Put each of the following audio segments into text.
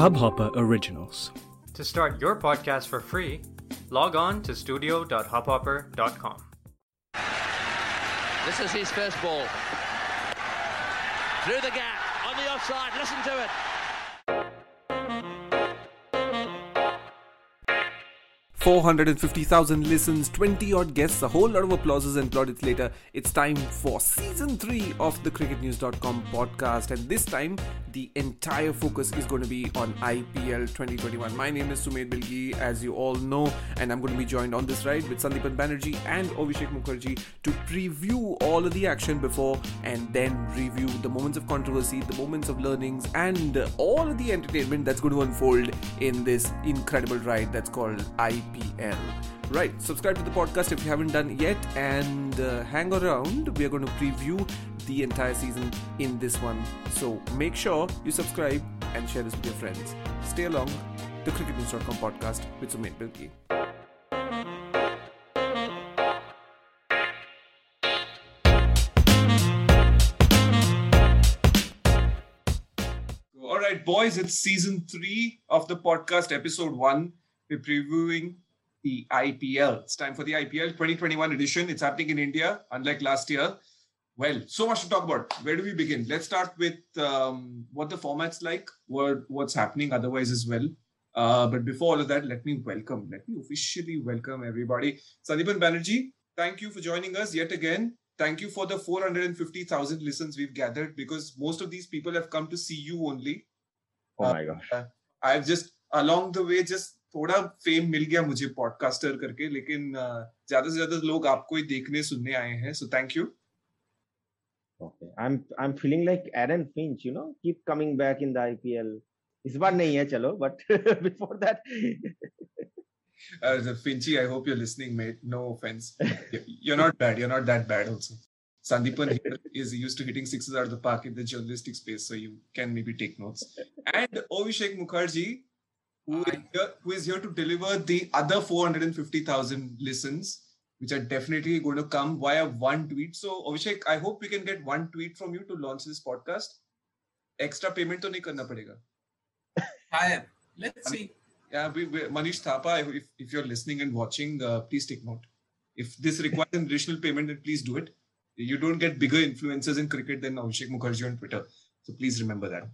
Hubhopper Originals. To start your podcast for free, log on to studio.hubhopper.com. This is his first ball. Through the gap, on the offside, listen to it. 450,000 listens, 20 odd guests, a whole lot of applauses and plaudits later. It's time for season 3 of the cricketnews.com podcast, and this time the entire focus is going to be on IPL 2021. My name is Sumit Bilgi, as you all know, and I'm going to be joined on this ride with Sandipan Banerjee and Abhishek Mukherjee to preview all of the action before and then review the moments of controversy, the moments of learnings, and all of the entertainment that's going to unfold in this incredible ride that's called IPL. IPL. Right, subscribe to the podcast if you haven't done yet and uh, hang around. We are going to preview the entire season in this one. So make sure you subscribe and share this with your friends. Stay along the cricketnews.com podcast with Sumit Bilgi. All right, boys, it's season three of the podcast, episode one we're previewing the IPL. It's time for the IPL 2021 edition. It's happening in India, unlike last year. Well, so much to talk about. Where do we begin? Let's start with um, what the format's like, what, what's happening otherwise as well. Uh, but before all of that, let me welcome, let me officially welcome everybody. Sandipan Banerjee, thank you for joining us yet again. Thank you for the 450,000 listens we've gathered because most of these people have come to see you only. Oh my gosh. Uh, I've just, along the way, just थोड़ा fame मिल गया मुझे podcaster करके लेकिन ज्यादा से ज्यादा लोग आपको ही देखने सुनने आए हैं so thank you Okay. I'm I'm feeling like Aaron Finch, you know, keep coming back in the IPL. इस one नहीं है Chalo, but before that. Uh, Finchy I hope you're listening mate. No offense. You're not bad. You're not that bad also. Sandipan here is used to hitting sixes out of the park in the journalistic space so you can maybe take notes. And Abhishek Mukherjee who is here who is here to deliver the other 450,000 listens which are definitely going to come via one tweet. So, Abhishek, I hope we can get one tweet from you to launch this podcast. Extra payment to nahi karna padega. Hi, let's see. Yeah, we, we, Manish Thapa, if, if you're listening and watching, uh, please take note. If this requires an additional payment, then please do it. You don't get bigger influencers in cricket than Abhishek Mukherjee on Twitter. So please remember that.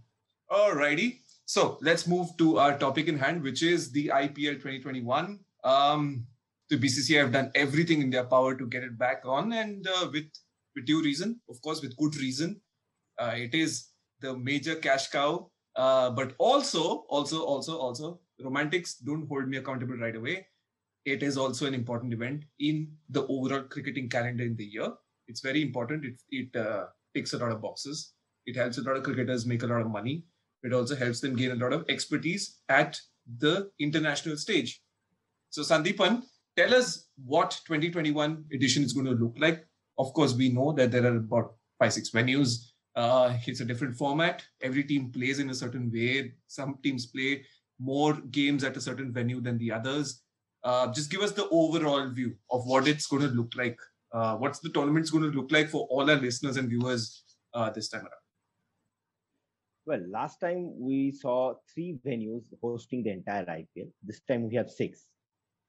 Alrighty. So let's move to our topic in hand, which is the IPL 2021. Um, the BCCI have done everything in their power to get it back on, and uh, with with due reason, of course, with good reason. Uh, it is the major cash cow, uh, but also, also, also, also, romantics don't hold me accountable right away. It is also an important event in the overall cricketing calendar in the year. It's very important. It it uh, ticks a lot of boxes. It helps a lot of cricketers make a lot of money it also helps them gain a lot of expertise at the international stage. So, Sandipan, tell us what 2021 edition is going to look like. Of course, we know that there are about five, six venues. Uh, it's a different format. Every team plays in a certain way. Some teams play more games at a certain venue than the others. Uh, just give us the overall view of what it's going to look like. Uh, what's the tournament's going to look like for all our listeners and viewers uh, this time around? Well, last time we saw three venues hosting the entire IPL. This time we have six.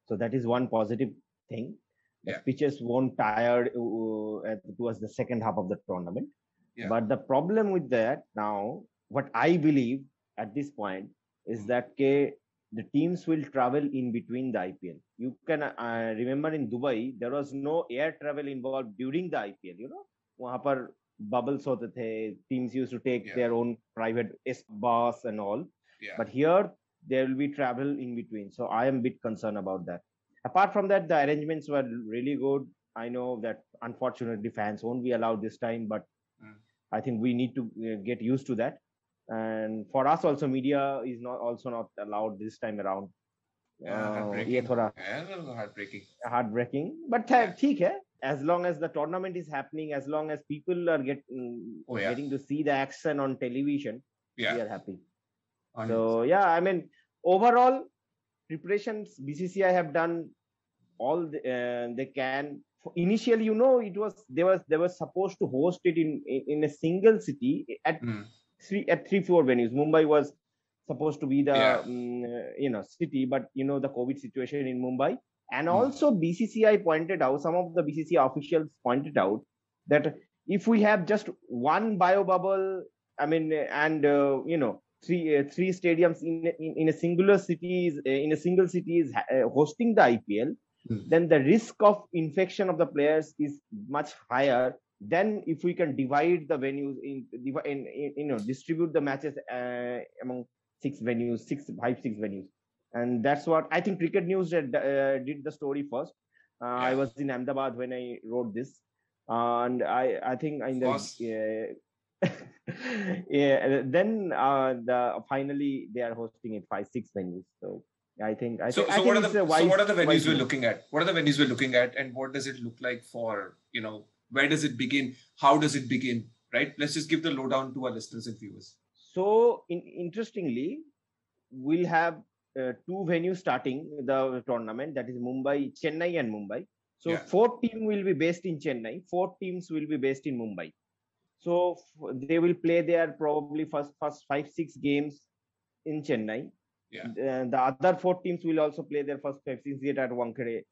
So that is one positive thing. The Yeah. pitches won't tire uh, towards the second half of the tournament. Yeah. But the problem with that now, what I believe at this point is Mm. that ke, the teams will travel in between the IPL. You can uh, remember in Dubai there was no air travel involved during the IPL. You know, वहाँ पर bubbles होते थे teams used to take Yeah. their own private S bus and all Yeah. but here there will be travel in between so i am a bit concerned about that apart from that the arrangements were really good i know that unfortunately fans won't be allowed this time but Mm. i think we need to uh, get used to that and for us also media is not also not allowed this time around Yeah, Uh, heartbreaking. ये थोड़ा Yeah, heartbreaking. heartbreaking but th- ठीक है as long as the tournament is happening as long as people are get, mm, Oh, yeah. getting to see the action on television Yeah. we are happy On- so yeah i mean overall preparations bcci have done all the, uh, they can initially you know it was they was they were supposed to host it in in, a single city at Mm. three at three four venues mumbai was supposed to be the Yeah. mm, you know city, but you know the COVID situation in Mumbai, and Hmm. also BCCI pointed out some of the BCCI officials pointed out that if we have just one bio bubble, I mean, and uh, you know three uh, three stadiums in, in in a singular city is uh, in a single city is uh, hosting the IPL, Hmm. then the risk of infection of the players is much higher than if we can divide the venues in, in, in you know distribute the matches uh, among six venues, six five six venues, and that's what I think. Cricket News did, uh, did the story first. Uh, I was in Ahmedabad when I wrote this, and I I think in the uh, yeah then uh, the finally they are hosting it five six venues. So I think I So, think, I so think what are it's the wise, so what are the venues we're looking at? What are the venues we're looking at, and what does it look like for you know where does it begin? How does it begin? Right. Let's just give the lowdown to our listeners and viewers. So, in, interestingly, we'll have uh, two venues starting the tournament. That is Mumbai, Chennai, and Mumbai. So, Yeah. four team will be based in Chennai. Four teams will be based in Mumbai. So f- they will play their probably first first five six games in Chennai. Yeah. Uh, the other four teams will also play their first five six games at Wankhede.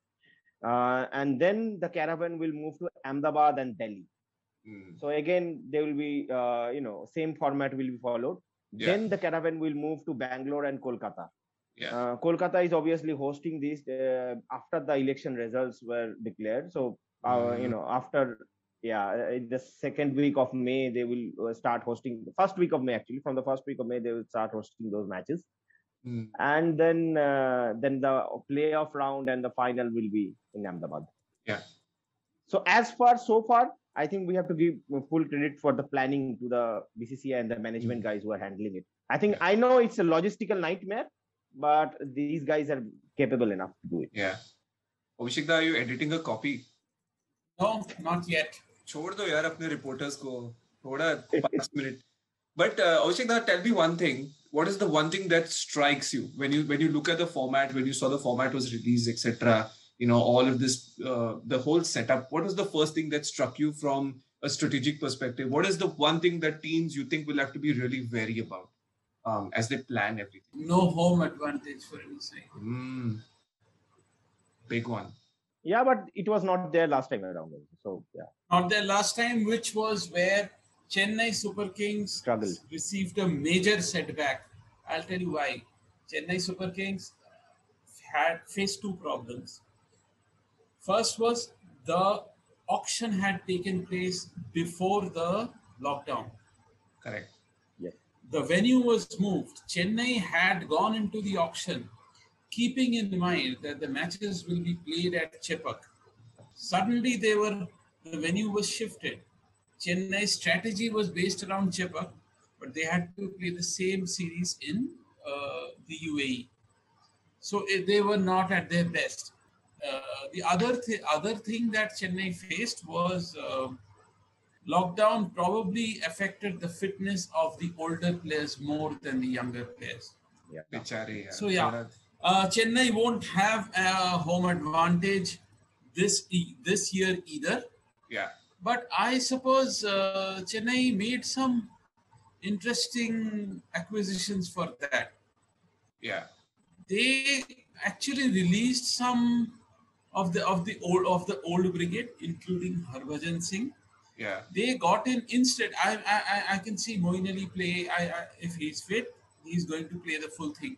Uh, and then the caravan will move to Ahmedabad and Delhi. Mm. So again, they will be, uh, you know, same format will be followed. Yeah. Then the caravan will move to Bangalore and Kolkata. Yeah. Uh, Kolkata is obviously hosting this uh, after the election results were declared. So, uh, you know, after yeah, uh, in the second week of May, they will uh, start hosting. The first week of May, actually, from the first week of May, they will start hosting those matches. Mm. And then, uh, then the playoff round and the final will be in Ahmedabad. Yeah. So as far so far, I think we have to give full credit for the planning to the BCCI and the management guys who are handling it. I think I know it's a logistical nightmare, but these guys are capable enough to do it. Yeah. Abhishek, are you editing a copy? No, not yet. छोड़ दो यार अपने reporters को थोड़ा पांच minute but uh, Abhishek, now tell me one thing. What is the one thing that strikes you when you when you look at the format, when you saw the format was released, etc. You know all of this, uh, the whole setup. What was the first thing that struck you from a strategic perspective? What is the one thing that teams you think will have to be really wary about um, as they plan everything? No home advantage for any side. Mm. Big one. Yeah, but it was not there last time around. So yeah, Not there last time, which was where Chennai Super Kings Struggled. received a major setback. I'll tell you why. Chennai Super Kings had faced two problems. First was the auction had taken place before the lockdown. Correct. the venue was moved. Chennai had gone into the auction keeping in mind that the matches will be played at Chepauk. Suddenly, they were the venue was shifted. Chennai's strategy was based around Chepauk, but they had to play the same series in uh, the UAE. So eh, they were not at their best. Uh, the other th- other thing that Chennai faced was. um lockdown probably affected the fitness of the older players more than the younger players. Bichare, yaar. So, yeah. Uh, Chennai won't have a home advantage this e- this year either. Yeah. But I suppose uh, Chennai made some interesting acquisitions for that. Yeah. They actually released some of the of the old of the old brigade, including Harbhajan Singh. Yeah. they got in instead. I I, I- can see Moeen Ali play. I, I if he's fit, he's going to play the full thing.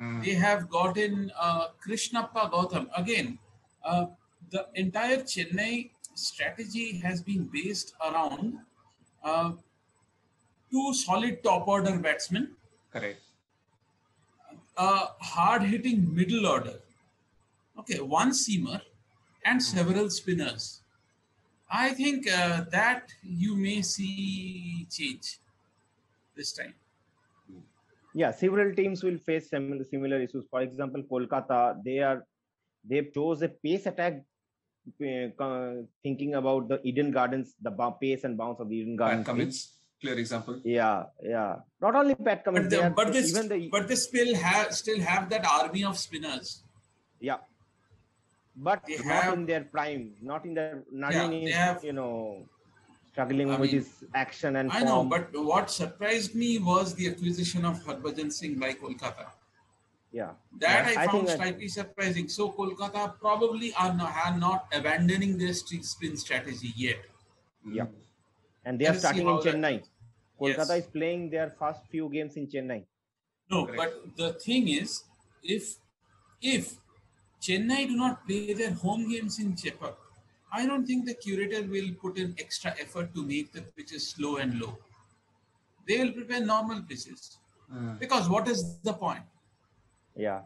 Mm. They have got in uh, Krishnappa Gautam again. Uh, the entire Chennai strategy has been based around uh, two solid top order batsmen, Correct. a hard hitting middle order. Okay, one seamer and several spinners. I think uh, that you may see change this time. yeah, several teams will face similar similar issues. For example, Kolkata, they are they chose a pace attack, co- Uh, thinking about the Eden Gardens, the pace and bounce of the Eden Gardens. pitch. Cummins, clear example. Yeah, yeah. Not only Pat Cummins, But, they the, are- but this even the but they still have still have that army of spinners. yeah, but they not have- in their prime, not in their not Yeah, in they have- you know struggling I with mean, his action and I form. know, but what surprised me was the acquisition of Harbhajan Singh by Kolkata. Yeah, That Yeah, I, I found think that- slightly surprising. So Kolkata probably are not, are not abandoning their street spin strategy yet. yeah, and they are Let's see starting in how that- Chennai. Kolkata Yes. is playing their first few games in Chennai. No, Correct. but the thing is, if if Chennai do not play their home games in Chepauk, I don't think the curator will put in extra effort to make the pitches slow and low. They will prepare normal pitches. Uh, Because what is the point? Yeah.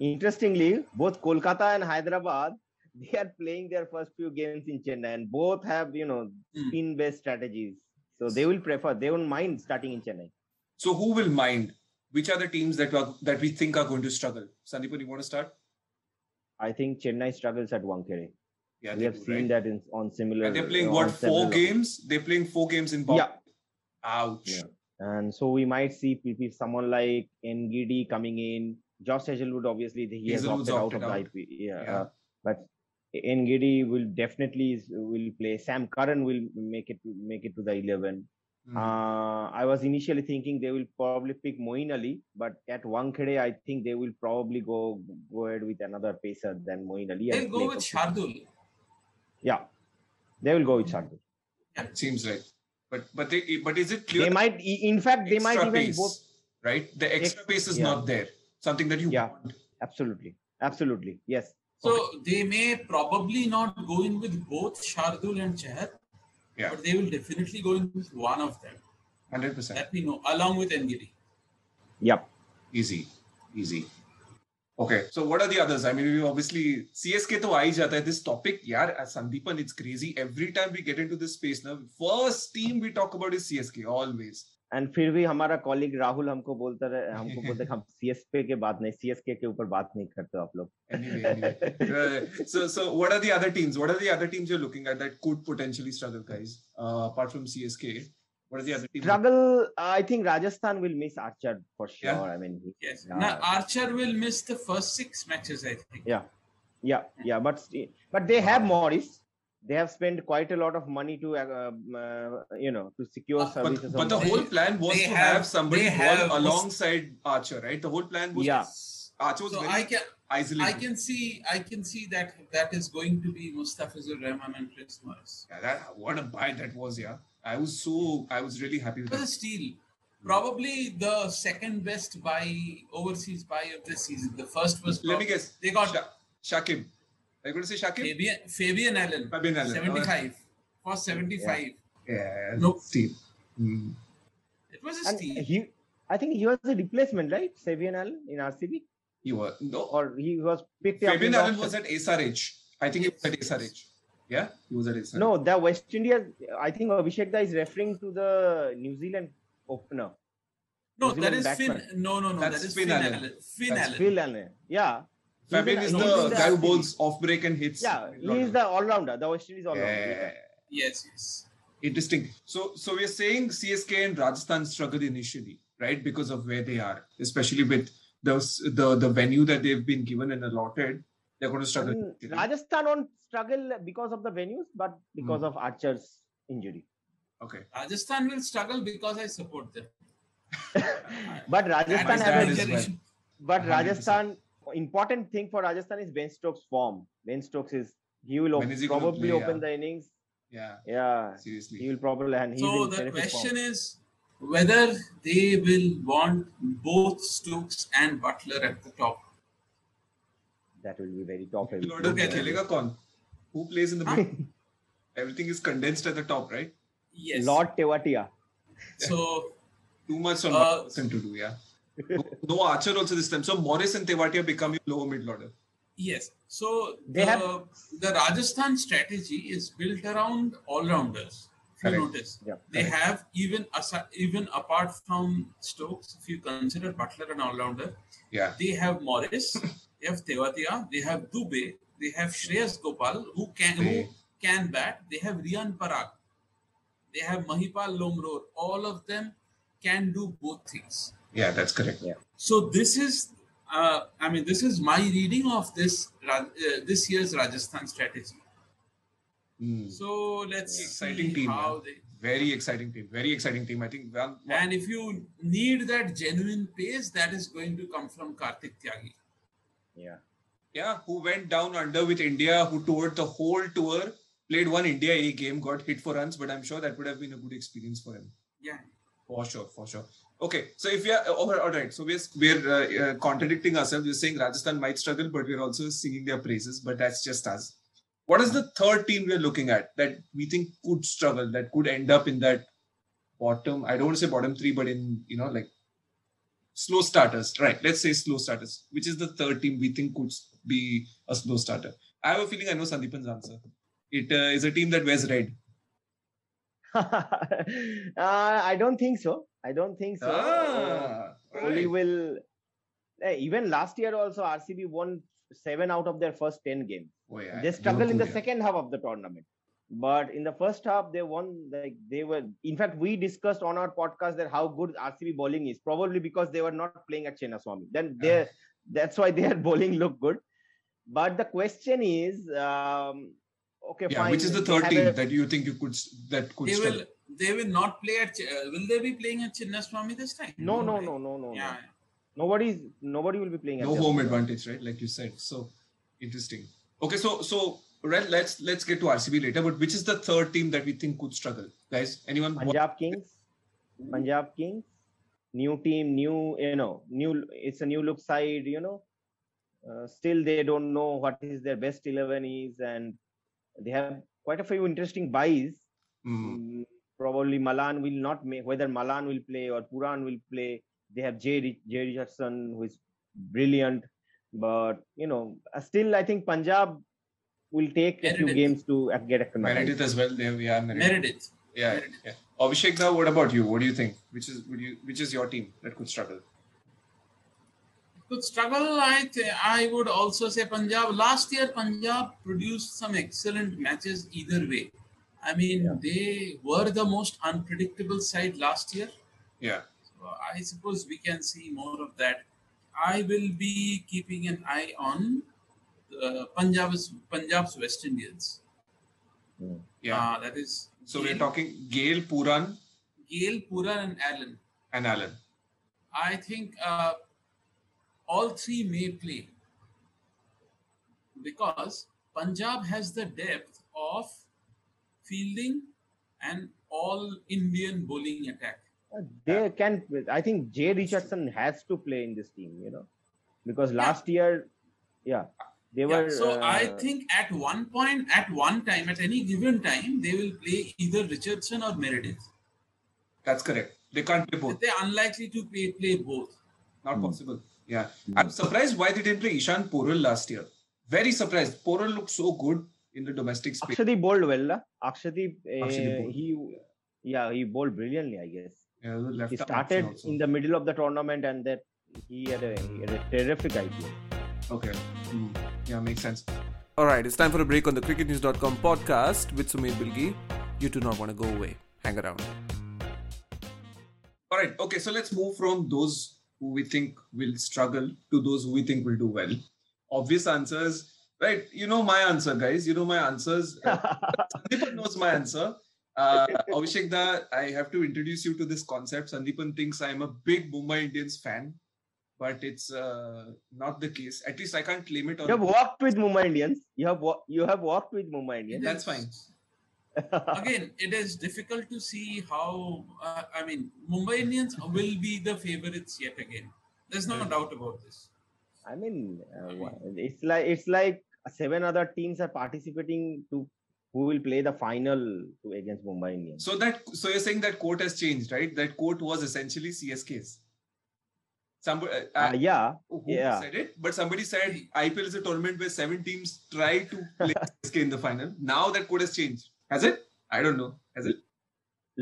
Interestingly, both Kolkata and Hyderabad, they are playing their first few games in Chennai, and both have you know Hmm. spin-based strategies. So they will prefer, they won't mind starting in Chennai. so who will mind? Which are the teams that are, that we think are going to struggle? Sandeepan, you want to start? I think Chennai struggles at Wankhede. Yeah, we have do, seen right? that in, on similar. And they're playing what four games? They're playing four games in Bombay. Yeah. Ouch. Yeah. And so we might see PP, someone like Ngidi coming in. Josh Hazlewood, obviously, he has Hazlewood's opted out opted of the out. IP. Yeah. Yeah. Uh, but Ngidi will definitely is- will play. Sam Curran will make it make it to the eleven. Hmm. Uh, I was initially thinking they will probably pick Moeen Ali, but at Wankhede, I think they will probably go go ahead with another pacer than Moeen Ali. They'll go with Shardul. Yeah, they will go with Shardul. Yeah, Seems right. But but they but is it clear? They might, in fact, they might even pace, both. right? The extra Ex- pace is yeah. not there. Something that you Yeah. want. Absolutely, absolutely, yes. So they may probably not go in with both Shardul and Chahar, Yeah. but they will definitely go in with one of them. Hundred percent. That we know, along with Ngidi. Yep. Easy. Easy. Okay, so what are the others? I mean, we obviously CSK to aa hi jata hai. This topic, yeah, as Sandeepan, it's crazy. Every time we get into this space now, first team we talk about is CSK always. And फिर भी हमारा colleague Rahul हमको बोलता रहे हमको बोलते हम CSP के बात नहीं सीएसके के ऊपर बात नहीं करते हो आप लोग Anyway, anyway. Uh, so, so what are the other teams? What are the other teams you're looking at that could potentially struggle, guys? Apart from CSK, what are the other teams? struggle i think rajasthan will miss archer for sure Yeah. i mean he- Yes. Yeah. Now Archer will miss the first six matches, I think. yeah yeah yeah but but they have morris they have spent quite a lot of money to uh, um, uh, you know to secure Uh, services But, but the Morris. whole plan was they to have- have, somebody they ball have- alongside Archer, right? The whole plan was Yeah. Archer was So very I can I can see I can see that that is going to be Mustafizur Rahman and Chris Morris. Yeah, that, what a buy that was, yeah. I was so I was really happy with It was that. steal. Probably the second best buy overseas buy of this season. The first was Let me guess. They got Sha- Shakib. Are you going to say Shakib? Fabian Fabian Allen. Fabian Allen. 75 for 75. Yeah. Nope. Steal. Hmm. It was a and steal. he i think he was a replacement right Fabian Allen in rcb He was no. or he was picked up Fabian Allen auction. was at SRH. I think he was at SRH. Yeah, he was at SRH. no the west india i think abhishek da is referring to the new zealand opener no, New that Zealand is Finn. No, no, no. That's that is Finn Finn, Allen. Allen. Finn That's Allen. Phil Allen. Yeah. Fabian in- is the guy who bowls off break and hits. Yeah, he is the all rounder. The West Indies all rounder. Yeah. Yes, yes. Interesting. So, so we're saying CSK and Rajasthan struggled initially, right? Because of where they are, especially with the the the venue that they've been given and allotted. They're going to struggle. Mm, initially. Rajasthan won't struggle because of the venues, but because Hmm. of Archer's injury. Okay. Rajasthan will struggle because I support them. but Rajasthan is dad have the as a, well. but 100%. Rajasthan important thing for Rajasthan is Ben Stokes' form. Ben Stokes is he will op- is he probably play, open yeah. the innings. Yeah. Yeah, Seriously. he will probably and he's So in the question form. is whether they will want both Stokes and Buttler at the top. That will be very top heavy. Lord of Look at. Khelega kaun? Who plays in the Huh? middle? Everything is condensed at the top, right? Yes. Lord Tewatia. So Too much on Uh, one person to do, yeah. No, no Archer also this time. So Morris and Tewatia become your lower mid order. yes. So They the, have- the Rajasthan strategy is built around all rounders. If you Correct. notice, Yeah, they correct. have even asi- even apart from Stokes, if you consider Buttler an all rounder, Yeah. they have Morris, they have Tewatia, they have Dubey, they have Shreyas Gopal who can who can bat. They have Rian Parag, they have Mahipal Lomror. All of them can do both things. Yeah, that's correct. Yeah. So this is, uh, I mean, this is my reading of this uh, this year's Rajasthan strategy. Hmm. So let's Exciting see team, how yeah. they. Very exciting team. Very exciting team. I think. One, one- And if you need that genuine pace, that is going to come from Kartik Tyagi. Yeah. yeah, who went down under with India, who toured the whole tour, played one India A game, got hit for runs, but I'm sure that would have been a good experience for him. Yeah. For sure, for sure. Okay, so if we are all right, all right. so we're we're uh, uh, contradicting ourselves. We're saying Rajasthan might struggle, but we're also singing their praises. But that's just us. What is the third team we're looking at that we think could struggle, that could end up in that bottom? I don't want to say bottom three, but in you know like slow starters, right? Let's say slow starters. Which is the third team we think could be a slow starter? I have a feeling I know Sandeepan's answer. It uh, is a team that wears red. uh, I don't think so. I don't think so. Ah, Kohli right. will. eh, even last year also RCB won seven out of their first ten games. Oh, yeah. they struggled in the yeah. second half of the tournament, but in the first half they won. Like they were. In fact, we discussed on our podcast that how good RCB bowling is. Probably because they were not playing at Chinnaswamy. Then they. That's why their bowling looked good. But the question is, um, okay, Yeah, fine. which is the they third team a- that you think you could that could They struggle? will. They will not play at. Uh, will they be playing at Chennai, Chinnaswamy this time? No, no, right? no, no, no. Yeah. no. Nobody's. Nobody will be playing. at no their home home. advantage, right? Like you said. So interesting. Okay, so so right, let's let's get to RCB later. But which is the third team that we think could struggle, guys? Anyone? Punjab Kings. Punjab Kings. New team, new, you know, new. It's a new look side, you know. Uh, still, they don't know what is their best eleven is, and they have quite a few interesting buys. Hmm. Mm, probably Malan will not make whether Malan will play or Pooran will play. They have Jhye, Jhye Richardson, who is brilliant, but you know, uh, still I think Punjab will take a few games to uh, get acclimatized. Meredith as well. There we are. Meredith. Meredith. Yeah, yeah. Abhishek, now what about you? What do you think? Which is would you which is your team that could struggle? Could struggle. I th- I would also say Punjab. Last year, Punjab produced some excellent matches either way. I mean, Yeah. they were the most unpredictable side last year. Yeah. So I suppose we can see more of that. I will be keeping an eye on uh, Punjab's Punjab's West Indians. Yeah. Uh, that is so we're talking Gayle, Pooran, Gayle, Pooran and Allen. and Allen. I think uh, all three may play because Punjab has the depth of fielding and all Indian bowling attack. They can. I think Jhye Richardson has to play in this team. You know, because last year, yeah, they Yeah, were. so I uh, think at one point, at one time, at any given time, they will play either Richardson or Meredith. That's correct. They can't play both. They're unlikely to play, play both. Not Hmm. possible. Yeah. I'm surprised why they didn't play Ishan Porel last year. Very surprised. Porul looked so good in the domestic space. Akshadi bowled well. na? Akshadi, uh, Akshadi he, yeah, he bowled brilliantly. I guess Yeah, he started in the middle of the tournament, and that he had a, he had a terrific IPL. Okay. Hmm. Yeah, makes sense. All right, it's time for a break on the cricketnews.com podcast with Sumit Bilgi. You do not want to go away. Hang around. All right. Okay. So let's move from those who we think will struggle to those who we think will do well. Obvious answers. Right. You know my answer, guys. You know my answers. Sandeepan knows my answer. Uh, Abhishek da, I have to introduce you to this concept. Sandeepan thinks I'm a big Mumbai Indians fan, but it's uh, not the case. At least I can't claim it on. You have worked with Mumbai Indians. You have wo- you have worked with Mumbai Indians. That's fine. Again, it is difficult to see how. Uh, I mean, Mumbai Indians will be the favorites yet again. There's no doubt about this. I mean, uh, wha- it's like it's like seven other teams are participating to who will play the final to against Mumbai Indians. So that so you're saying that quote has changed, right? That quote was essentially CSK's. Somebody, uh, Uh, yeah, who yeah. said it? But somebody said IPL is a tournament where seven teams try to play CSK in the final. Now that code has changed. Has it? I don't know. Has it?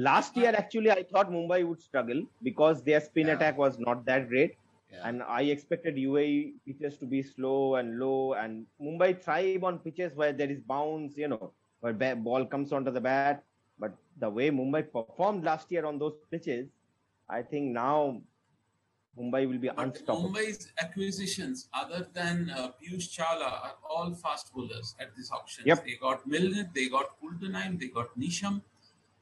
last year actually I thought Mumbai would struggle because their spin Yeah. attack was not that great, Yeah. and I expected UAE pitches to be slow and low, and Mumbai thrive on pitches where there is bounce, you know, where ba- ball comes onto the bat. But the way Mumbai performed last year on those pitches, I think now Mumbai will be unstoppable. Mumbai's acquisitions, other than uh, Piyush Chawla, are all fast bowlers at this auction. Yep. They got Milner, they got Coulter-Nile, they got Neesham.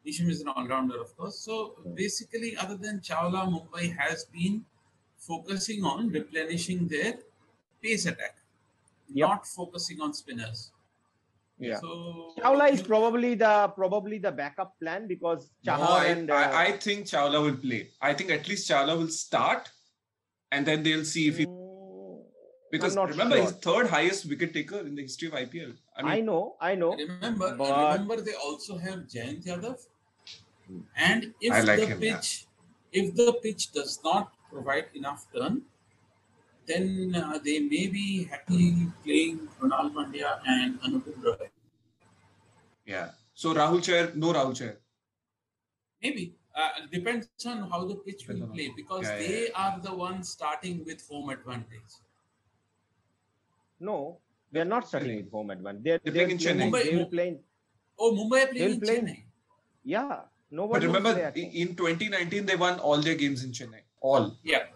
Neesham is an all-rounder, of course. So basically, other than Chawla, Mumbai has been focusing on replenishing their pace attack, Yep. not focusing on spinners. Yeah. So Chawla is probably the probably the backup plan because No, Chahar I, and uh, I, I think Chawla will play. I think at least Chawla will start, and then they'll see if he mm, because not remember sure. he's third highest wicket taker in the history of IPL. I I know, I know. Remember, But- remember they also have Jayant Yadav. And if like the him, yeah. pitch, if the pitch does not provide enough turn, then uh, they may be happy playing Krunal Pandya and Anukul Roy. yeah. So Rahul Chahar, no Rahul Chahar. Maybe uh, it depends on how the pitch will play because yeah, yeah, they are the ones starting with home advantage. No, they are not starting with home advantage. They're, They're they're playing in playing- Chennai. They will play. in- Oh, Mumbai are playing in play in- Chennai. Yeah, But nobody. will remember, play at i- home. in 2019 they won all their games in Chennai. All. Yeah.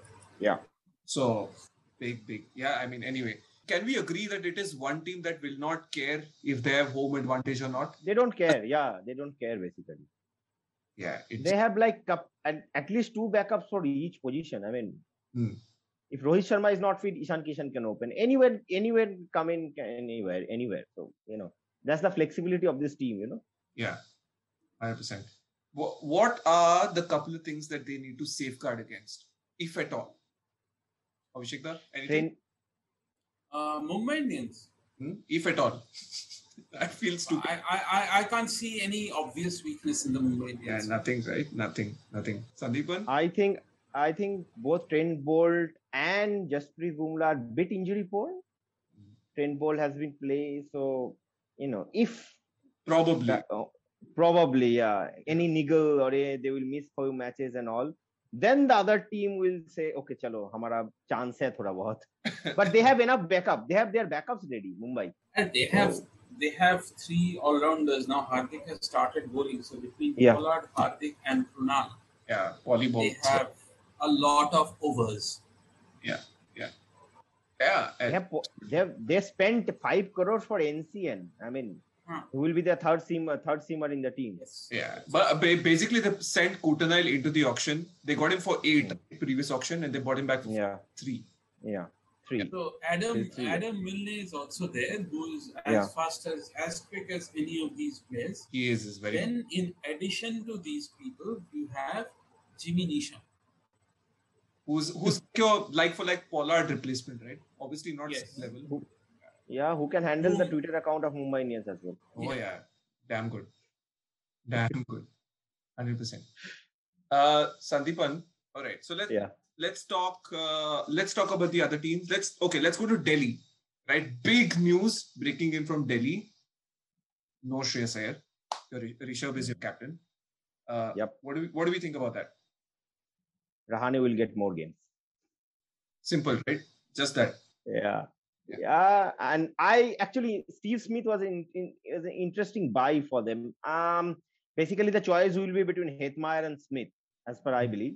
Yeah. So big, big. Yeah. I mean, anyway, can we agree that it is one team that will not care if they have home advantage or not? They don't care. Yeah, they don't care basically. Yeah. It's, They have like cup, at, at least two backups for each position. I mean, Hmm. if Rohit Sharma is not fit, Ishan Kishan can open anywhere, anywhere, come in, anywhere, anywhere. So you know that's the flexibility of this team. You know, Yeah, hundred percent. What are the couple of things that they need to safeguard against, if at all? Abhishek, da, anything? train. Uh, Mumbai Indians. Hmm? If at all, I feel stupid. I, I, I can't see any obvious weakness in the Mumbai Indians. Yeah, nothing, right? Nothing, nothing. Sandeepan? I think I think both Trent Boult and Jasprit Bumrah are bit injury poor. Trent Boult has been played, so you know if probably that, oh, uh, probably yeah any niggle or a, they will miss few matches and all. Then the other team will say, okay, chalo, hamara chance hai thoda bahut. but they have enough backup. They have their backups ready, Mumbai. And they have they have three all rounders now. Hardik has started bowling, so between Yeah. Pollard, Hardik, and Krunal, yeah, volleyball. they have a lot of overs. Yeah, They and- have they have, they spent five crores for NCN. I mean, Huh. who will be the third seamer third seamer in the team? Yes. yeah. But uh, basically, they sent Coulter-Nile into the auction. They got him for eight hmm. previous auction, and they bought him back for Yeah, three. yeah, three. So Adam three. Adam Milne is also there, who is as Yeah. fast as as quick as any of these players. He is, is very. Then, in addition to these people, you have Jimmy Neesham. who's who's your like for like Pollard replacement, right? Obviously not Yes. level. Who- Yeah, who can handle the Twitter account of Mumbai Indians as well? Oh yeah, damn good, damn good, hundred percent. Uh, Sandeepan. All right, so let's Yeah. Let's talk. Uh, let's talk about the other teams. Let's okay. Let's go to Delhi. Right, big news breaking in from Delhi. No Shreyas Iyer. Rishabh is your captain. Uh, Yep. What do we What do we think about that? Rahane will get more games. Simple, right? Just that. Yeah. Yeah. Yeah, and I actually Steve Smith was in, in was an interesting buy for them. Um, basically the choice will be between Hetmeyer and Smith, as per I believe.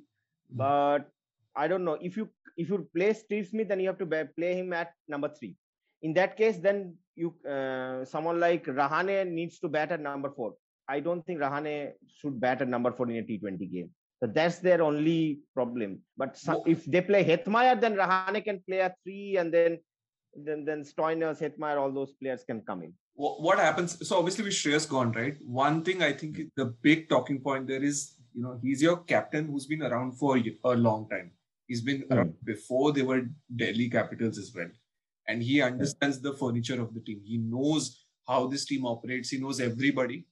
Mm. But I don't know if you if you play Steve Smith, then you have to play him at number three. In that case, then you uh, someone like Rahane needs to bat at number four. I don't think Rahane should bat at number four in a T20 game. So that's their only problem. But so- Wo- if they play Hetmeyer, then Rahane can play at three, and then then then Stoinis, Hetmeyer, all those players can come in. What happens? So obviously with Shreyas gone, right? One thing I think is the big talking point there is, you know, he's your captain who's been around for a long time. He's been around before they were Delhi Capitals as well, and he understands the furniture of the team. He knows how this team operates. He knows everybody.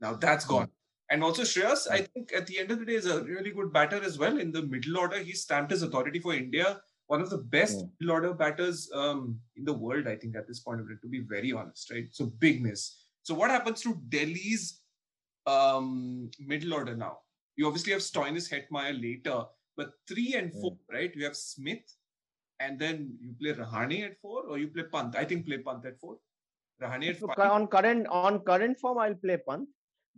Now that's gone. And also Shreyas, I think at the end of the day is a really good batter as well. In the middle order, he stamped his authority for India. One of the best Mm. middle order batters um, in the world, I think, at this point of it, to be very honest, right? So big miss. So what happens to Delhi's um, middle order now? You obviously have Stoinis, Hetmeyer later, but three and four, right? You have Smith, and then you play Rahane at four, or you play Pant. I think play Pant at four. Rahane at So five. on current on current form, I'll play Pant.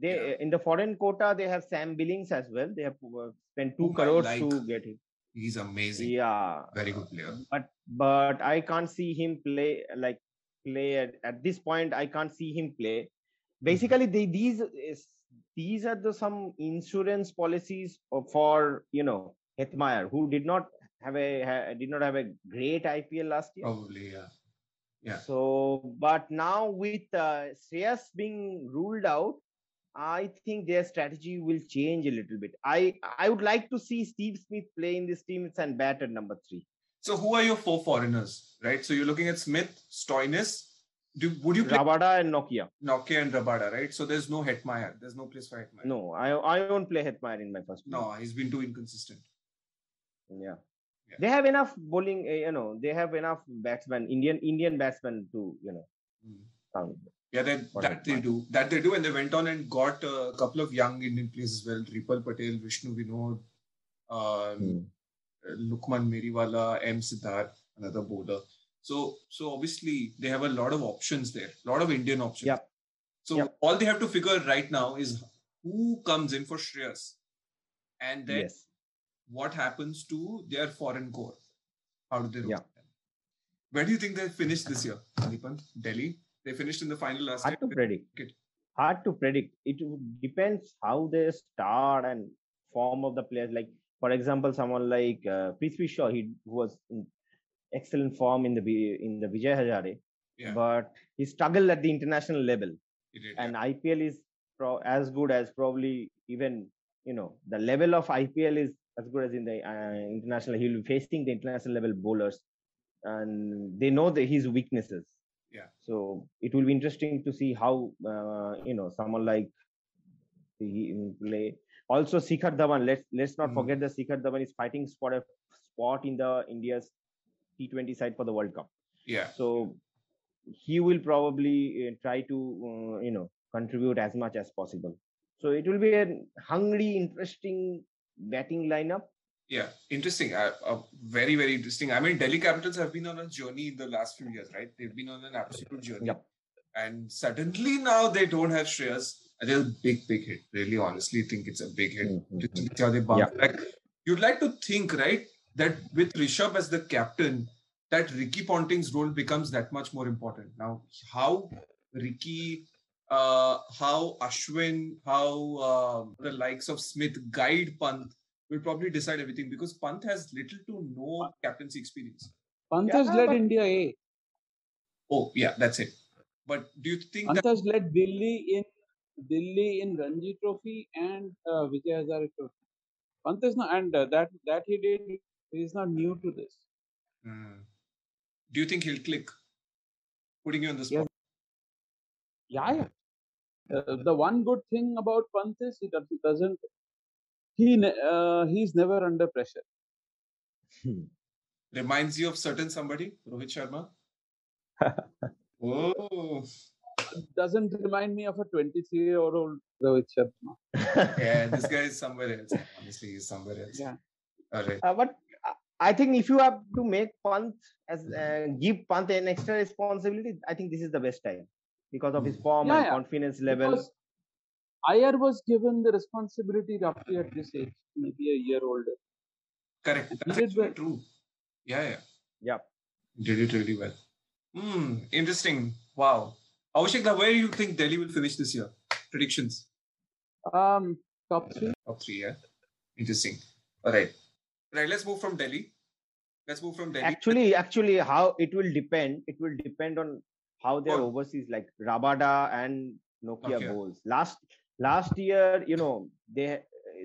They Yeah. in the foreign quota they have Sam Billings as well. They have uh, spent two Whom crores like. to get him. He's amazing. Yeah, Very good player. but but I can't see him play like play at, at this point. I can't see him play. Basically, they, these these are the some insurance policies for you know Hetmeyer, who did not have a ha, did not have a great IPL last year. Probably, yeah. Yeah. So, but now with uh, Shreyas being ruled out, I think their strategy will change a little bit. I I would like to see Steve Smith play in this team and bat at number three. So who are your four foreigners, right? So you're looking at Smith, Stoinis. Do would you play Rabada and Nortje. Nortje and Rabada, right? So there's no Hetmeyer. There's no place for Hetmeyer. No, I I won't play Hetmeyer in my first. No, he's been too inconsistent. Yeah. Yeah. They have enough bowling, uh, you know. They have enough batsmen, Indian Indian batsmen to, you know. Mm. Yeah, that, that they do. That they do, and they went on and got a couple of young Indian players as well. Ripal Patel, Vishnu Vinod, um, Hmm. Lukman Meriwala, M. Siddharth, another bowler. So, so obviously they have a lot of options there, a lot of Indian options. Yep. So Yep. all they have to figure right now is who comes in for Shreyas, and then Yes. What happens to their foreign core. How do they Yeah. them? Where do you think they finished this year, Anipant? Delhi. They finished in the final last year? Hard to predict. Hard to predict. It depends how they start and form of the players. Like for example, someone like uh, Prithvi Shaw, he was in excellent form in the in the Vijay Hazare, Yeah. but he struggled at the international level. Did, and IPL is pro- as good as probably even you know the level of IPL is as good as in the uh, international. He will be facing the international level bowlers, and they know the, his weaknesses. Yeah. So it will be interesting to see how uh, you know someone like he play. Also, Shikhar Dhawan. Let's let's not Mhm. forget that Shikhar Dhawan is fighting for a spot in the India's T20 side for the World Cup yeah. so he will probably uh, try to uh, you know contribute as much as possible so it will be a hungry interesting batting lineup Yeah, interesting. Uh, uh, very, very interesting. I mean, Delhi Capitals have been on a journey in the last few years, right? They've been on an absolute journey. Yep. And suddenly now they don't have Shreyas. And It's a big, big hit. Really, honestly, think it's a big hit. Mhm. How they bounce Yeah. back. You'd like to think, right, that with Rishabh as the captain, that Ricky Ponting's role becomes that much more important. Now, how Ricky, uh, how Ashwin, how uh, the likes of Smith guide Pant will probably decide everything because Pant has little to no captaincy experience. Pant Yeah, has led but- India A. Oh, yeah, that's it. But do you think Pant that has led Delhi in Delhi in Ranji Trophy and uh, Vijay Hazare Trophy. Pant is not, and uh, that that he did. He is not new to this. Hmm. do you think he'll click? Putting you on the Yeah. spot. Yeah, yeah. Uh, the one good thing about Pant is he does- doesn't. He uh, he's never under pressure. Reminds you of certain somebody, Rohit Sharma. oh, Doesn't remind me of a 23 year old Rohit Sharma. yeah, this guy is somewhere else. Honestly, he's somewhere else. Yeah. All right. Uh, but uh, I think if you have to make Pant as uh, give Pant an extra responsibility, I think this is the best time because of his form Yeah, and yeah. confidence level. Because Iyer was given the responsibility roughly at this age, maybe a year older. Correct. That's did well. true. Yeah, yeah. Yep. Did it really well. Hmm. Interesting. Wow. Abhishek, now where do you think Delhi will finish this year? Predictions. Um, top three. Top three, yeah. Interesting. All right. Right. Let's move from Delhi. Let's move from Delhi. Actually, actually, how it will depend. It will depend on how their Oh. overseas like Rabada and Nortje, Nortje. bowls. Last last year, you know, they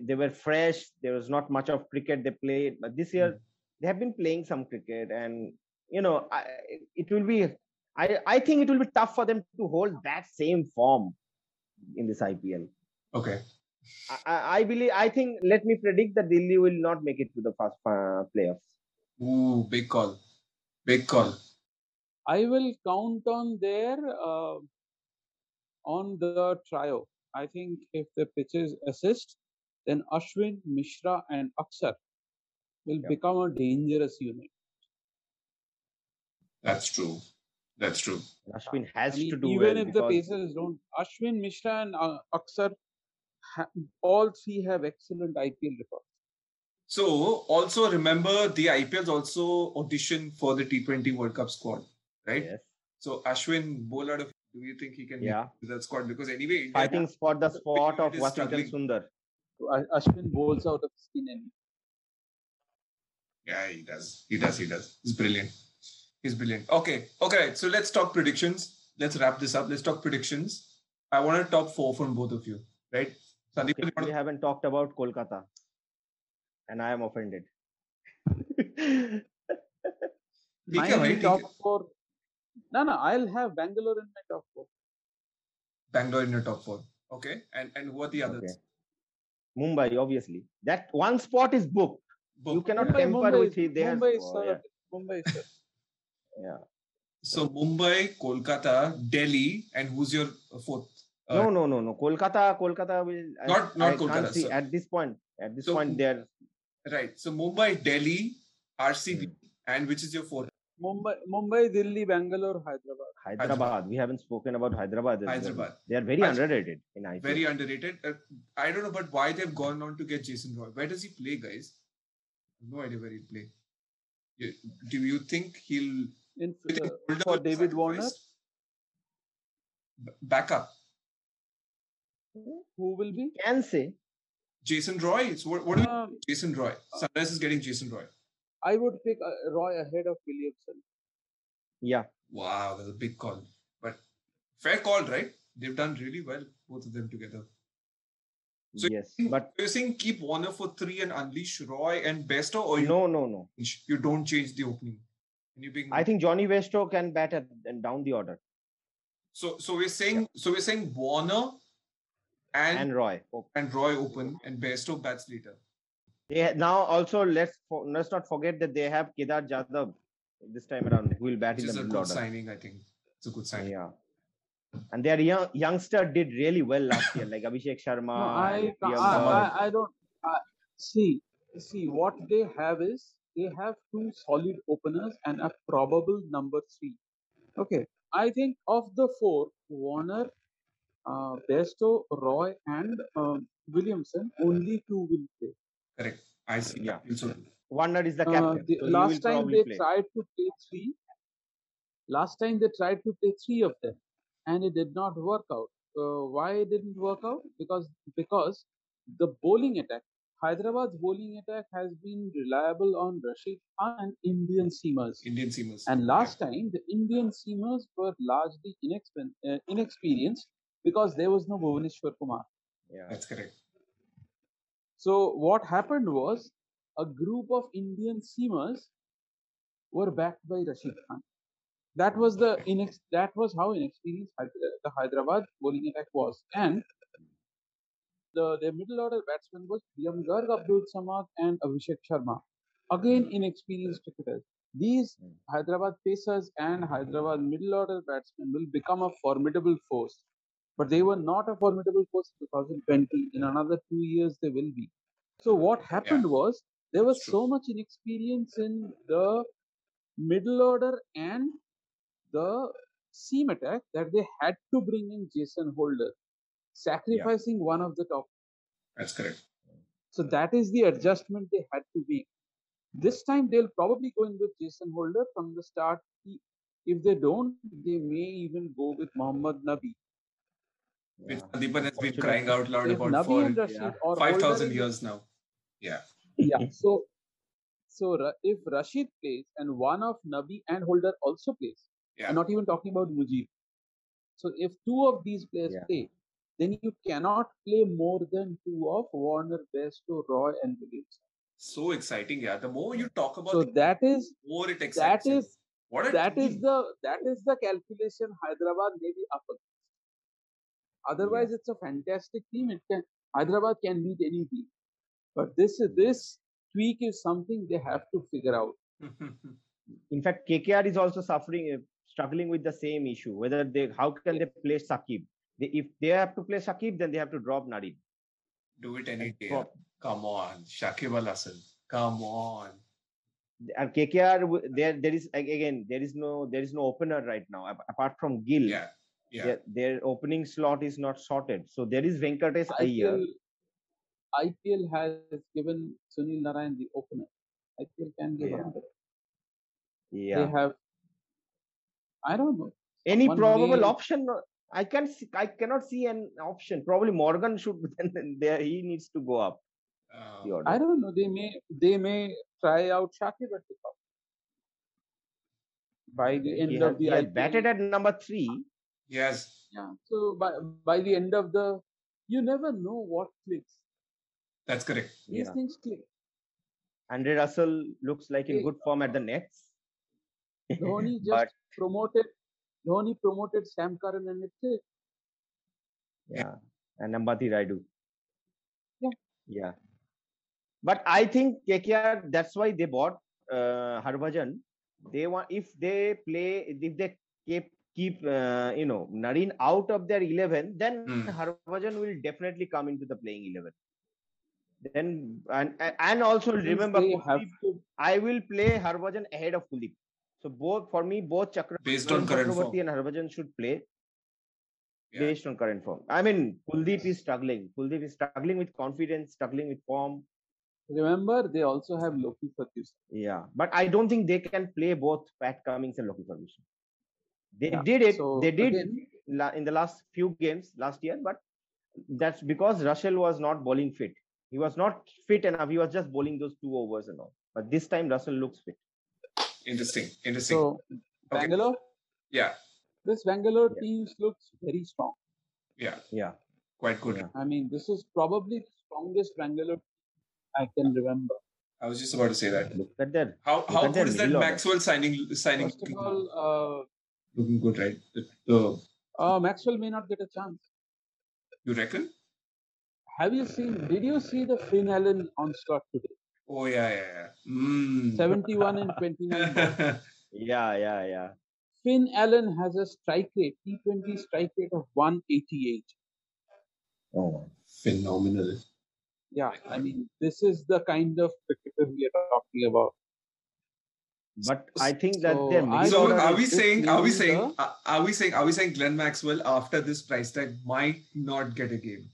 they were fresh. There was not much of cricket they played, but this year Mm. they have been playing some cricket, and you know, I, it will be. I I think it will be tough for them to hold that same form in this IPL. Okay. I, I- I believe. I think. Let me predict that Delhi will not make it to the first uh, playoffs. Ooh, big call. Big call. I will count on their uh, on the trio. I think if the pitches assist, then Ashwin, Mishra, and Axar will Yeah. become a dangerous unit. That's true. That's true. Ashwin has I mean, to do even well if the because- Pacers don't, Ashwin, Mishra, and uh, Axar, ha- all three have excellent IPL records. So also remember the IPL's also audition for the T20 World Cup squad, right? Yes. So Ashwin bowled of. Do you think he can? Yeah. The squad because anyway, India fighting for the spot of Washington. Sundar. So Ashwin bowls out of skin and. Yeah, he does. He does. He does. He's brilliant. He's brilliant. Okay. Okay. So let's talk predictions. Let's wrap this up. Let's talk predictions. I want to top four from both of you, right? Sandeep, okay, we to... haven't talked about Kolkata, and I am offended. My only top four no, no, I'll have Bangalore in my top four. Bangalore in your top four. Okay. And and who are the others? Okay. Mumbai, obviously. That one spot is booked. You cannot Mumbai, temper Mumbai, with it. They have, Mumbai, is oh, yeah. Mumbai, is third. yeah. So Mumbai, Kolkata, Delhi, and who's your fourth? Uh, No, no, no, no. Kolkata, Kolkata will. I- Not- not I can't Kolkata, see at this point. At this So- point, they're Right. So Mumbai, Delhi, RCB, Hmm. and which is your fourth? Mumbai, Mumbai, Delhi, Bangalore, Hyderabad. Hyderabad. We haven't spoken about Hyderabad. as well. Hyderabad. They are very Hyder- underrated in IPL. Very underrated. Uh, I don't know, but why they've gone on to get Jason Roy? Where does he play, guys? No idea where he'll play. You, do you think he'll In, do you think uh, Holder for David Warner, sacrificed? B- Back up. who will be? Can say Jason Roy. So what, what do you Um, Jason Roy? Sunrisers getting Jason Roy. I would pick uh, Roy ahead of Williamson. yeah. Wow, that's a big call. But fair call, right? They've done really well, both of them together. So yes, you- but You're saying keep Warner for three and unleash Roy and Bairstow, or you, no, no, no. change- you don't change the opening? And you being I think Jonny Bairstow can bat at, and down the order so. So we're saying so we're saying Warner and and Roy. And Roy open and Bairstow bats later. They now also let's for, let's not forget that they have Kedar Jadhav this time around who will bat Which in is the a middle good order. signing, I think. It's a good signing. Yeah. And their young youngster did really well last year, like Abhishek Sharma. No, I, I, Priyam Dhamma. Dhamma. I, I don't I, see. See what they have is they have two solid openers and a probable number three. Okay, I think of the four, Warner, uh, Bairstow, Roy, and um, Williamson, only two will play. Correct. I see. Yeah. that. So Warner is the Uh, captain. the- so last time they play. tried to play three. Last time they tried to play three of them, and it did not work out. Uh, why it didn't work out? Because because the bowling attack, Hyderabad's bowling attack has been reliable on Rashid Khan and Indian seamers. Indian seamers. And last time the Indian seamers were largely inexpen- uh, inexperienced because there was no Bhuvneshwar Kumar. Yeah. That's correct. So what happened was a group of Indian seamers were backed by Rashid Khan. That was the inex- that was how inexperienced the Hyderabad bowling attack was, and the their middle order batsman was Priyam Garg, Abdul Samad, and Abhishek Sharma. Again, inexperienced cricketers. These Hmm. Hyderabad pacers and Hyderabad middle order batsmen will become a formidable force. But they were not a formidable force in 2020. In another two years, they will be. So what happened was there was so much inexperience in the middle order and the seam attack that they had to bring in Jason Holder, sacrificing one of the top. That's correct. So that is the adjustment they had to make. This time they'll probably go in with Jason Holder from the start. If they don't, they may even go with Mohammad Nabi. Which Yeah. Sandipan has been crying out loud If about Nabi for and Rashid yeah, or five Holder thousand is- years now. Yeah. Yeah. So, so if Rashid plays and one of Nabi and Holder also plays, Yeah. I'm not even talking about Mujib. So if two of these players Yeah. play, then you cannot play more than two of Warner, Bairstow, Roy, and Williams. So exciting, yeah. The more you talk about So the that is more it that excites. you. is what a that is the that is the calculation Hyderabad may be up against. Otherwise, it's a fantastic team. It can Hyderabad can beat any team, but this this tweak is something they have to figure out. In fact, KKR is also suffering, uh, struggling with the same issue. Whether they, how can they play Shakib? They, if they have to play Shakib, then they have to drop Nadim. Do it any day. Drop. Come on, Shakib Al Hasan. Come on. And KKR, there there is again there is no there is no opener right now apart from Gill. Yeah, yeah. Their, their opening slot is not sorted. So there is Venkatesh I Iyer. IPL has given Sunil Narayan the opener. IPL can give Yeah. another. Yeah. They have. I don't know. Any probable option? I can see, I cannot see an option. Probably Morgan should then there he needs to go up Uh. I don't know. They may they may try out the top. By the end of the he IPL, batted at number three. Yes. yeah. So by by the end of the, you never know what clicks. That's correct. These Yeah. things click. Andre Russell looks like in good form at the Nets. Dhoni just But- promoted. Dhoni promoted Sam Curran and it clicked. Yeah. And Ambati Rayudu. Yeah. Yeah. But I think KKR, that's why they bought uh, Harbhajan. They want if they play if they keep keep uh, you know Narine out of their eleven, then Hmm. Harbhajan will definitely come into the playing eleven. Then and and also Since remember, have Kuldeep, to I will play Harbhajan ahead of Kuldeep. So both for me, both Chakra Based on current form. And Harbhajan should play Yeah. based on current form. I mean, Kuldeep is struggling. Kuldeep is struggling with confidence, struggling with form. remember they also have Lockie Ferguson. Yeah, but I don't think they can play both Pat Cummins and Lockie Ferguson. They Yeah, did it. so they did again- in the last few games last year, but that's because Russell was not bowling fit. He was not fit enough. He was just bowling those two overs and all. But this time Russell looks fit. Interesting. Interesting. So Bangalore, yeah. this Bangalore Yeah. team looks very strong. Yeah. Yeah, Quite good. Yeah. I mean, this is probably the strongest Bangalore I can remember. I was just about to say that. look at that. How how good is that. Maxwell signing signing First of all, uh, looking good, right? The, the, uh, Maxwell may not get a chance. you reckon? Have you seen? Did you see the Finn Allen onslaught today? Oh yeah, yeah, yeah. Mm. 71 and 29. Yeah, yeah, yeah. Finn Allen has a strike rate, T20 strike rate of 188. Oh, Phenomenal. Yeah, I mean, this is the kind of cricketer we are talking about. But I think that So, their I middle So don't are we saying are we saying the- are- are we saying are we saying Glenn Maxwell after this price tag might not get a game?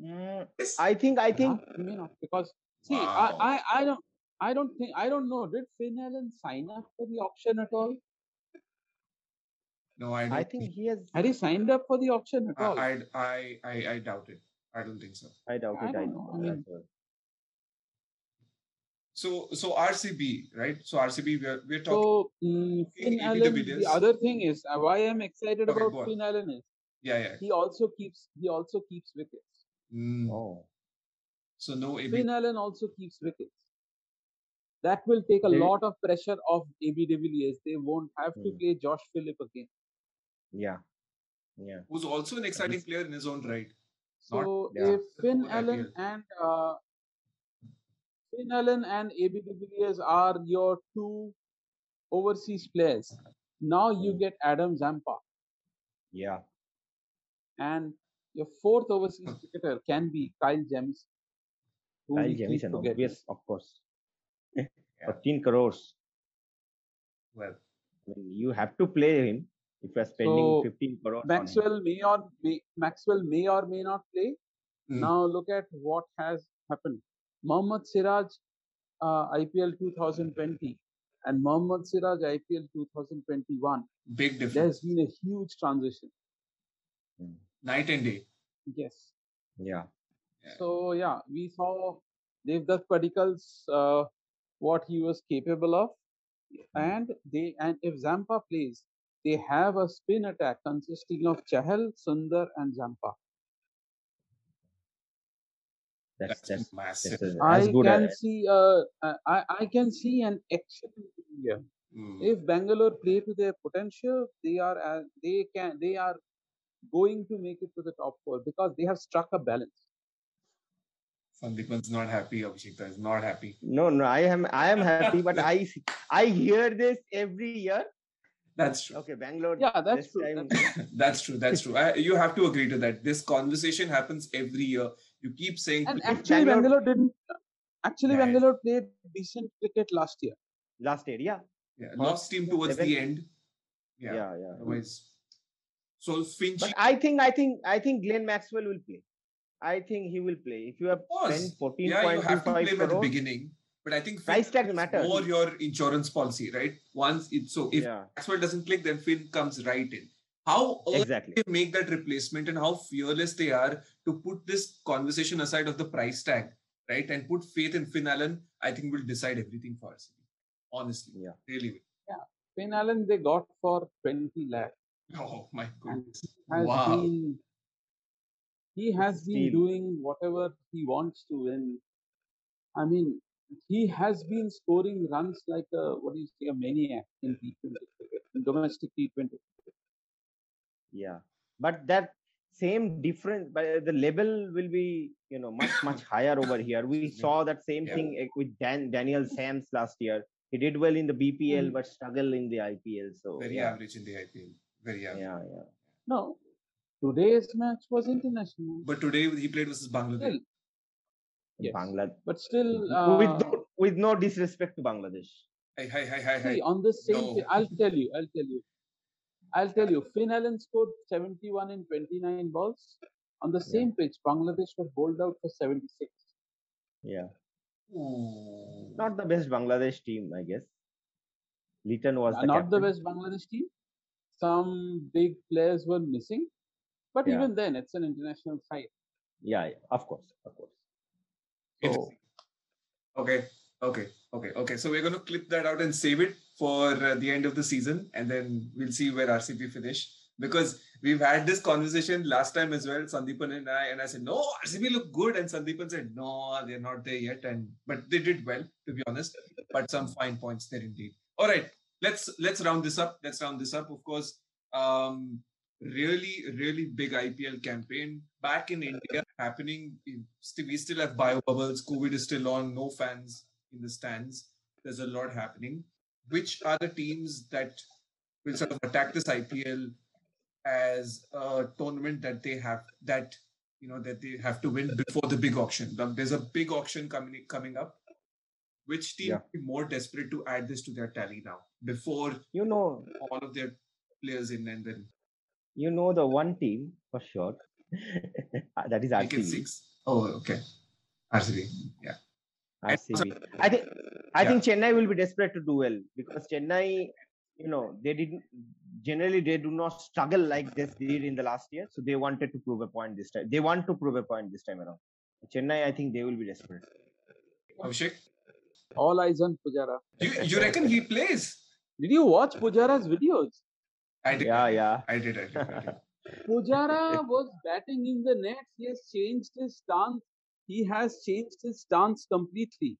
Mm, I think I think Not- may not, because see, Wow. I, I, I don't, I don't think, I don't know. Did Finn Allen sign up for the auction at all? No, I don't I think he has. Had he signed up for the auction at all? I, I I I I doubt it. I don't think so. I doubt it. I it. don't know, I mean- well. So so RCB, right? So RCB we're we're talking so mm, Finn Allen. The other thing is uh, why I'm excited Okay, about go. Finn Allen is yeah, yeah. he also keeps he also keeps wickets. Mm. Oh, So no AB. Finn Allen also keeps wickets. That will take a They- lot of pressure off AB de Villiers. They won't have to Hmm. play Josh Philippe again. yeah, yeah. who's also an exciting player in his own right. So yeah. if Finn Allen and uh, Finn Allen and AB de Villiers are your two overseas players, now you get Adam Zampa, Yeah, and your fourth overseas cricketer can be Kyle Jamieson. who Kyle we keep Jamieson, obvious, of course. 15 crores. Well, I mean, you have to play him if you're spending So, 15 crores. on him. Maxwell may or may Maxwell may or may not play. Mm. Now look at what has happened. Mohammad Siraj uh, IPL 2020 and Mohammad Siraj IPL 2021. big difference. There's been a huge transition. Night and day. Yes. Yeah, Yeah. So yeah, we saw Devdutt Padikkal's uh, what he was capable of, and they and if Zampa plays, they have a spin attack consisting of Chahal, Sundar, and Zampa. That's That's that's, massive. that's a- I as good can as see uh, I I can see an excellent year. Mm. If Bangalore play to their potential, they are uh, they can they are going to make it to the top four because they have struck a balance. Sandipan's not happy. Abhishekta is not happy. no, no. I am I am happy, but I I hear this every year. That's true. Okay, Bangalore. Yeah, that's true. time- That's That's true. That's true. I, you have to agree to that. This conversation happens every year. You keep saying And actually, Bangalore- Bangalore didn't. Actually, Yeah, yeah. Bangalore played decent cricket last year. last year. Yeah, yeah, lost steam towards the end. Yeah. yeah, yeah. Otherwise, so Finch. But I think I think I think Glenn Maxwell will play. I think he will play. If you have spent fourteen Yeah, you point have to play five him at the beginning. But I think Price Finn tag is matters. more your insurance policy, right? Once it so if yeah, Maxwell doesn't click, then Finn comes right in. How early exactly. they make that replacement and how fearless they are to put this conversation aside of the price tag, right? And put faith in Finn Allen, I think will decide everything for us. Honestly. Yeah. Really will. Finn Allen they got for 20 lakh. Oh my And goodness. has Wow. been he has been Steal. doing whatever he wants to and I mean he has been scoring runs like a what do you say a maniac in T20 in domestic T20. Yeah, but that same different, but the level will be you know much much higher over here. We Yeah. saw that same Yeah. thing eh, with Dan Daniel Sams last year. He did well in the BPL, Mm. but struggled in the IPL. So Very yeah, average in the IPL. Very average. yeah, yeah. No, today's match was international, But today he played versus Bangladesh. Still, Yes. Bangladesh. but still with uh, no, with no disrespect to Bangladesh. Hi, hi, hi, hi, hi. See, on the same, No. thi- I'll tell you, I'll tell you, I'll tell you. Finn Allen scored 71 in 29 balls. On the Yeah. same pitch, Bangladesh were bowled out for 76. Yeah, Ooh. not the best Bangladesh team, I guess. Liton was the not the best Bangladesh team. Some big players were missing, but Yeah. even then, it's an international side. Yeah, yeah, of course, of course. So Okay, okay, okay, okay. So we're going to clip that out and save it for uh, the end of the season, and then we'll see where RCB finish. Because we've had this conversation last time as well, Sandipan and I, and I said, no, RCB look good, and Sandipan said, no, they're not there yet, and but they did well, to be honest. But some fine points there indeed. All right, let's let's round this up. Let's round this up. Of course, um, really, really big IPL campaign back in India happening. We still have bio bubbles. COVID is still on. No fans in the stands. There's a lot happening. Which are the teams that will sort of attack this IPL as a tournament that they have that you know that they have to win before the big auction? There's a big auction coming coming up. Which team Yeah. will be more desperate to add this to their tally now before You know, all of their players in and then you know the one team for sure. that is make it RCB. six? Oh, okay. RCB. Yeah. RCB. I think I Yeah. think Chennai will be desperate to do well because Chennai, you know, they didn't generally they do not struggle like this did in the last year. So they wanted to prove a point this time. They want to prove a point this time around. Chennai, I think they will be desperate. Abhishek, all eyes on Pujara. you, you reckon he plays? Did you watch Pujara's videos? I did. Yeah, yeah. I did. I did. I did. Pujara was batting in the nets. He has changed his stance. He has changed his stance completely.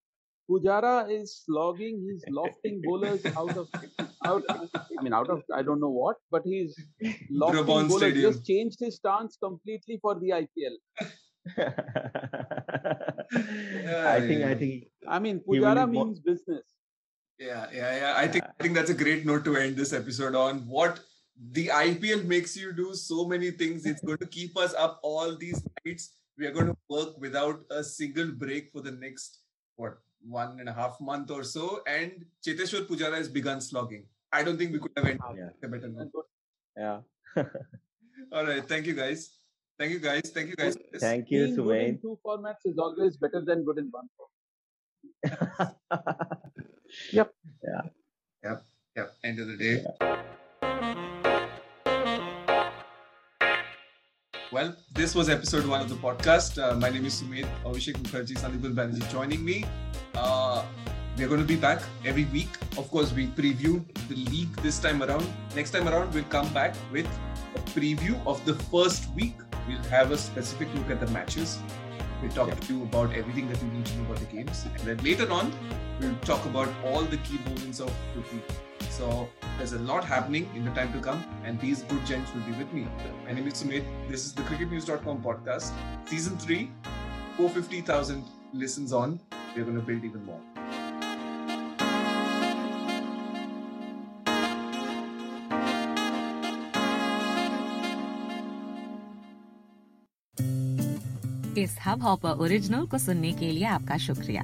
Pujara is slogging. He's lofting bowlers out of out. I mean, out of I don't know what, but he's lofting Brabourne bowlers. Stadium. has changed his stance completely for the IPL. I think I think I mean, will Pujara be mo- means business. Yeah, yeah, yeah. I think I think that's a great note to end this episode on. What the IPL makes you do so many things. It's going to keep us up all these nights. We are going to work without a single break for the next what one and a half month or so. And Cheteshwar Pujara has begun slogging. I don't think we could have ended Yeah. a better note. yeah. All right, thank you guys. Thank you guys. Thank you guys. Thank you, Being good in two formats is always better than good in one format. Yep. Yep. End of the day. Well, this was episode one of the podcast. Uh, my name is Sumit, Abhishek Mukherjee, Sandeep Banerjee joining me. Uh, we're going to be back every week. Of course, we previewed the league this time around. Next time around, we'll come back with a preview of the first week. We'll have a specific look at the matches. We'll talk to you about everything that you need to know about the games. And then later on, we'll talk about all the key moments of the week. So there's a lot happening in the time to come, and these good gents will be with me. My name is Sumit. This is the cricketnews.com podcast, season three, 450,000 listens on. We're going to build even more. इस hub hopper original को सुनने के लिए आपका शुक्रिया